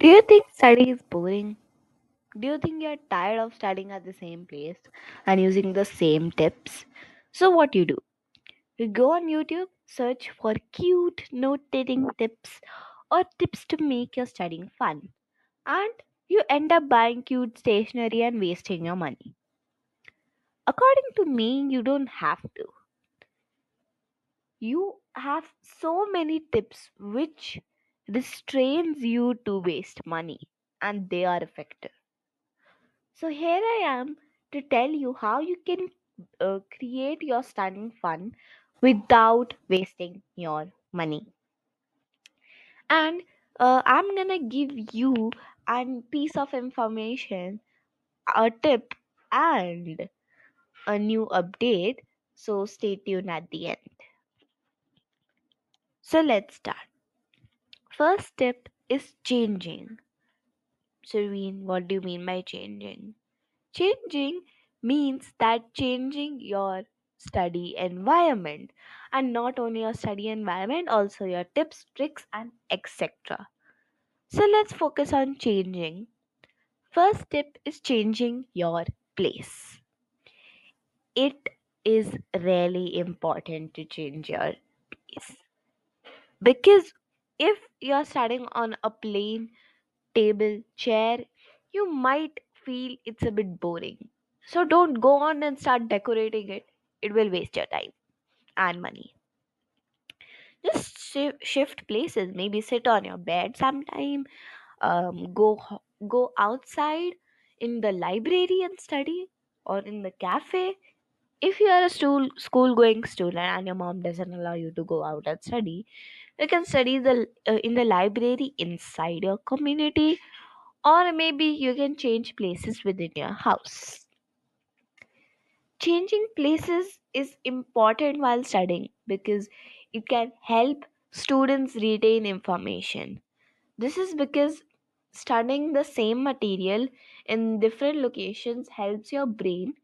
Do you think study is boring? Do you think you're tired of studying at the same place and using the same tips? So, what you do? You go on YouTube, search for cute note taking tips or tips to make your studying fun, and you end up buying cute stationery and wasting your money. According to me, you don't have to. You have so many tips which restrains you to waste money and they are effective. So here I am to tell you how you can uh, create your studying fun without wasting your money. And uh, I'm gonna give you a piece of information, a tip, and a new update. So stay tuned at the end. So let's start. First tip is changing. Surveen, what do you mean by changing? Changing means that changing your study environment and not only your study environment, also your tips, tricks, and etc. So let's focus on changing. First tip is changing your place. It is really important to change your place because if you're studying on a plain table, chair, you might feel it's a bit boring. So don't go on and start decorating it. It will waste your time and money. Just shi- shift places. Maybe sit on your bed sometime. Um, go go outside in the library and study, or in the cafe. If you are a school school going student and your mom doesn't allow you to go out and study, you can study the uh, in the library inside your community or maybe you can change places within your house. Changing places is important while studying because it can help students retain information. This is because studying the same material in different locations helps your brain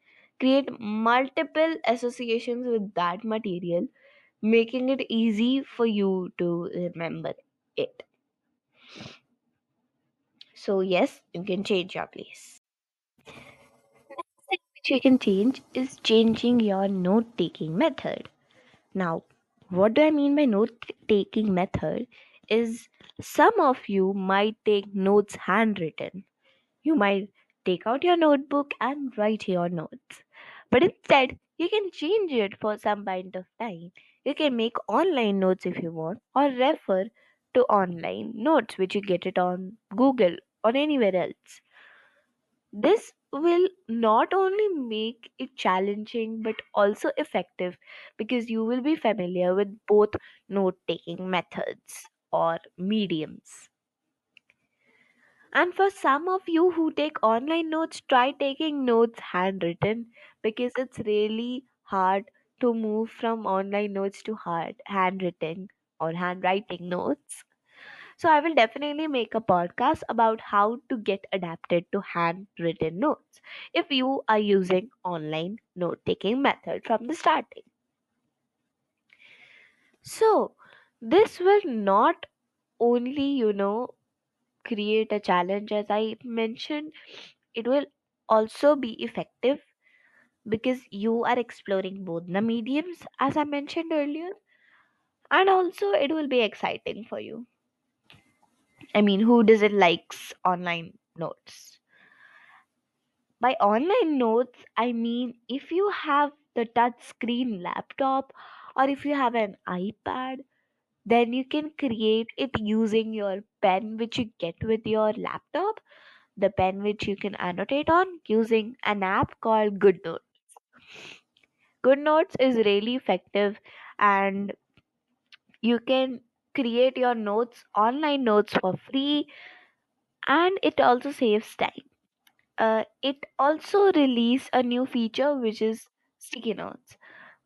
create multiple associations with that material, making it easy for you to remember it. So, yes, you can change your place. Next thing which you can change is changing your note taking method. Now, what do I mean by note taking method? Is some of you might take notes handwritten. You might take out your notebook and write your notes. But instead, you can change it for some point of time. You can make online notes if you want, or refer to online notes, which you get it on Google or anywhere else. This will not only make it challenging but also effective because you will be familiar with both note taking methods or mediums. And for some of you who take online notes, try taking notes handwritten because it's really hard to move from online notes to hard handwritten or handwriting notes. So I will definitely make a podcast about how to get adapted to handwritten notes if you are using online note taking method from the starting. So this will not only, you know, create a challenge as I mentioned, it will also be effective because you are exploring both the mediums as I mentioned earlier and also it will be exciting for you. I mean, who doesn't likes online notes? By online notes, I mean if you have the touch screen laptop or if you have an iPad, then you can create it using your pen which you get with your laptop, the pen which you can annotate on using an app called GoodNotes. GoodNotes is really effective and you can create your notes, online notes for free, and it also saves time. uh, it also released a new feature which is sticky notes.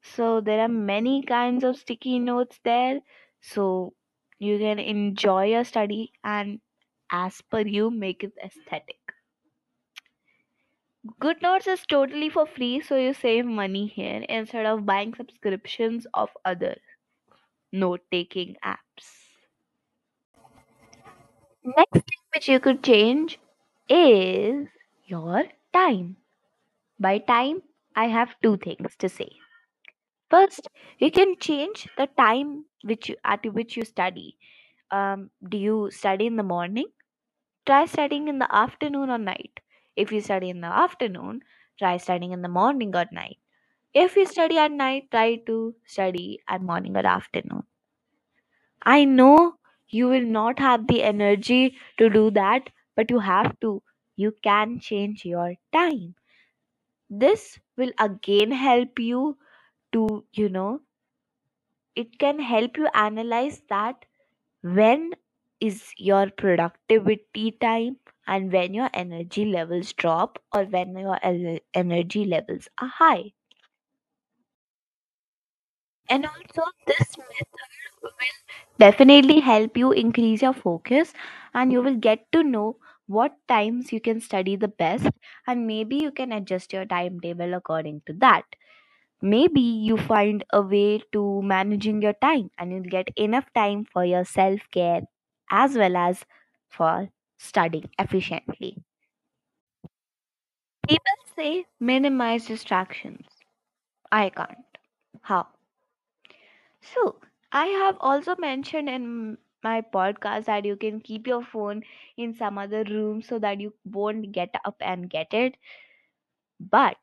So there are many kinds of sticky notes there. So you can enjoy your study and as per you make it aesthetic GoodNotes is totally for free so you save money here instead of buying subscriptions of other note taking apps next thing which you could change is your time. By time, I have two things to say. First, you can change the time which you, at which you study. Um, do you study in the morning? Try studying in the afternoon or night. If you study in the afternoon, try studying in the morning or night. If you study at night, try to study at morning or afternoon. I know you will not have the energy to do that, but you have to. You can change your time. This will again help you to, you know, it can help you analyze that when is your productivity time and when your energy levels drop or when your energy levels are high. And also, this method will definitely help you increase your focus and you will get to know what times you can study the best and maybe you can adjust your timetable according to that maybe you find a way to managing your time and you'll get enough time for your self care as well as for studying efficiently people say minimize distractions i can't how So, I have also mentioned in my podcast that you can keep your phone in some other room so that you won't get up and get it. But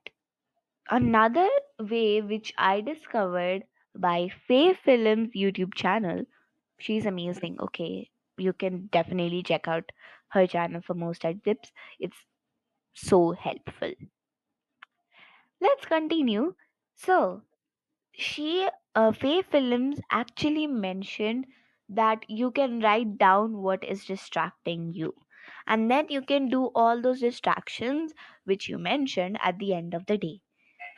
another way which I discovered by Faye Films YouTube channel, she's amazing. Okay, you can definitely check out her channel for most tips. It's so helpful. Let's continue. So, she uh, Faye Films actually mentioned that you can write down what is distracting you and then you can do all those distractions which you mentioned at the end of the day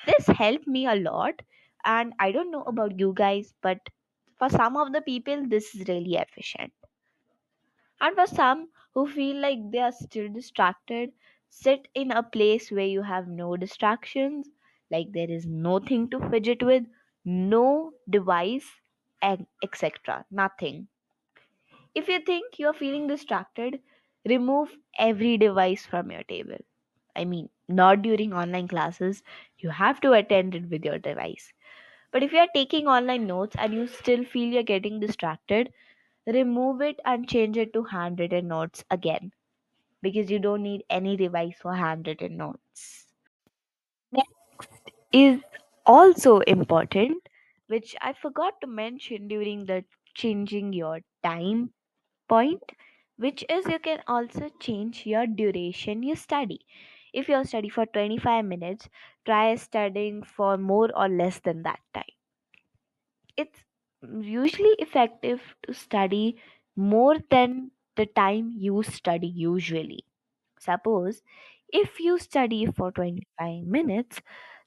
this helped me a lot and i don't know about you guys but for some of the people this is really efficient and for some who feel like they are still distracted, sit in a place where you have no distractions, like there is nothing to fidget with, no device, and etc. Nothing. If you think you are feeling distracted, remove every device from your table. I mean, not during online classes, you have to attend it with your device. But if you are taking online notes and you still feel you're getting distracted, remove it and change it to handwritten notes again because you don't need any device for handwritten notes. Next is also important, which I forgot to mention during the changing your time point, which is you can also change your duration you study. If you study for 25 minutes, try studying for more or less than that time. It's usually effective to study more than the time you study usually. Suppose if you study for 25 minutes,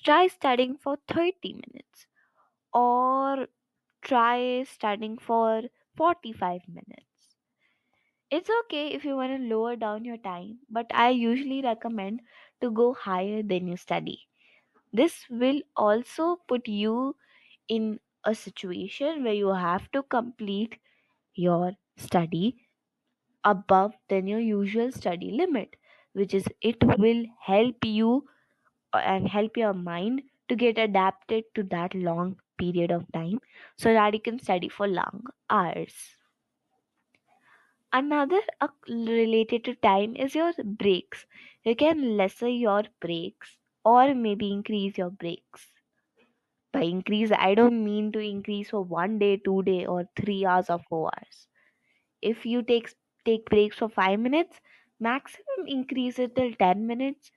try studying for 30 minutes or try studying for 45 minutes. It's okay if you want to lower down your time, but I usually recommend to go higher than you study. This will also put you in a situation where you have to complete your study above than your usual study limit which is it will help you uh, and help your mind to get adapted to that long period of time so that you can study for long hours. Another uh, related to time is your breaks. You can lesser your breaks or maybe increase your breaks by increase. I don't mean to increase for one day two day or three hours or four hours. If you take take breaks for 5 minutes maximum increase it till 10 minutes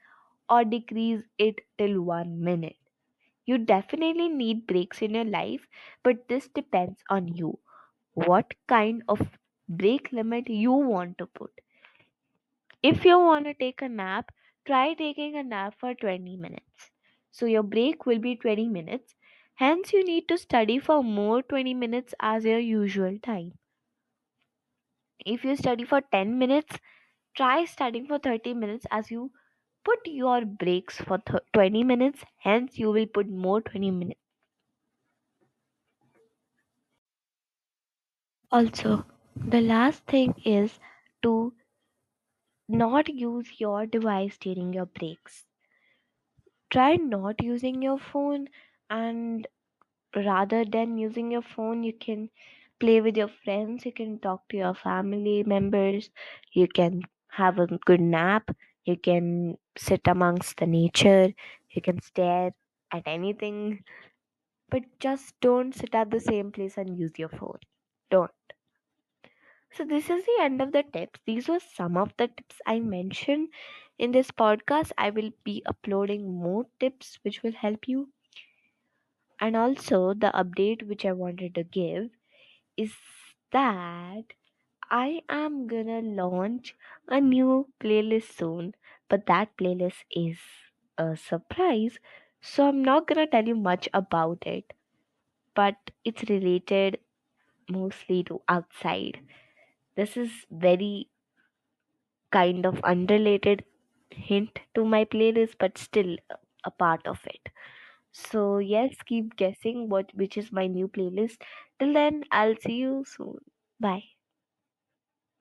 or decrease it till 1 minute. You definitely need breaks in your life but this depends on you. What kind of break limit you want to put. If you want to take a nap try taking a nap for 20 minutes. So your break will be 20 minutes hence you need to study for more 20 minutes as your usual time if you study for 10 minutes Try studying for 30 minutes as you put your breaks for th- 20 minutes, hence, you will put more 20 minutes. Also, the last thing is to not use your device during your breaks. Try not using your phone and rather than using your phone you can play with your friends, you can talk to your family members, you can have a good nap, you can sit amongst the nature, you can stare at anything, but just don't sit at the same place and use your phone. Don't. So, this is the end of the tips. These were some of the tips I mentioned in this podcast. I will be uploading more tips which will help you. And also, the update which I wanted to give is that I am gonna launch a new playlist soon, but that playlist is a surprise, so I'm not gonna tell you much about it. But it's related mostly to outside. This is very kind of unrelated hint to my playlist, but still a part of it. So yes, keep guessing what which is my new playlist. Till then, I'll see you soon. Bye.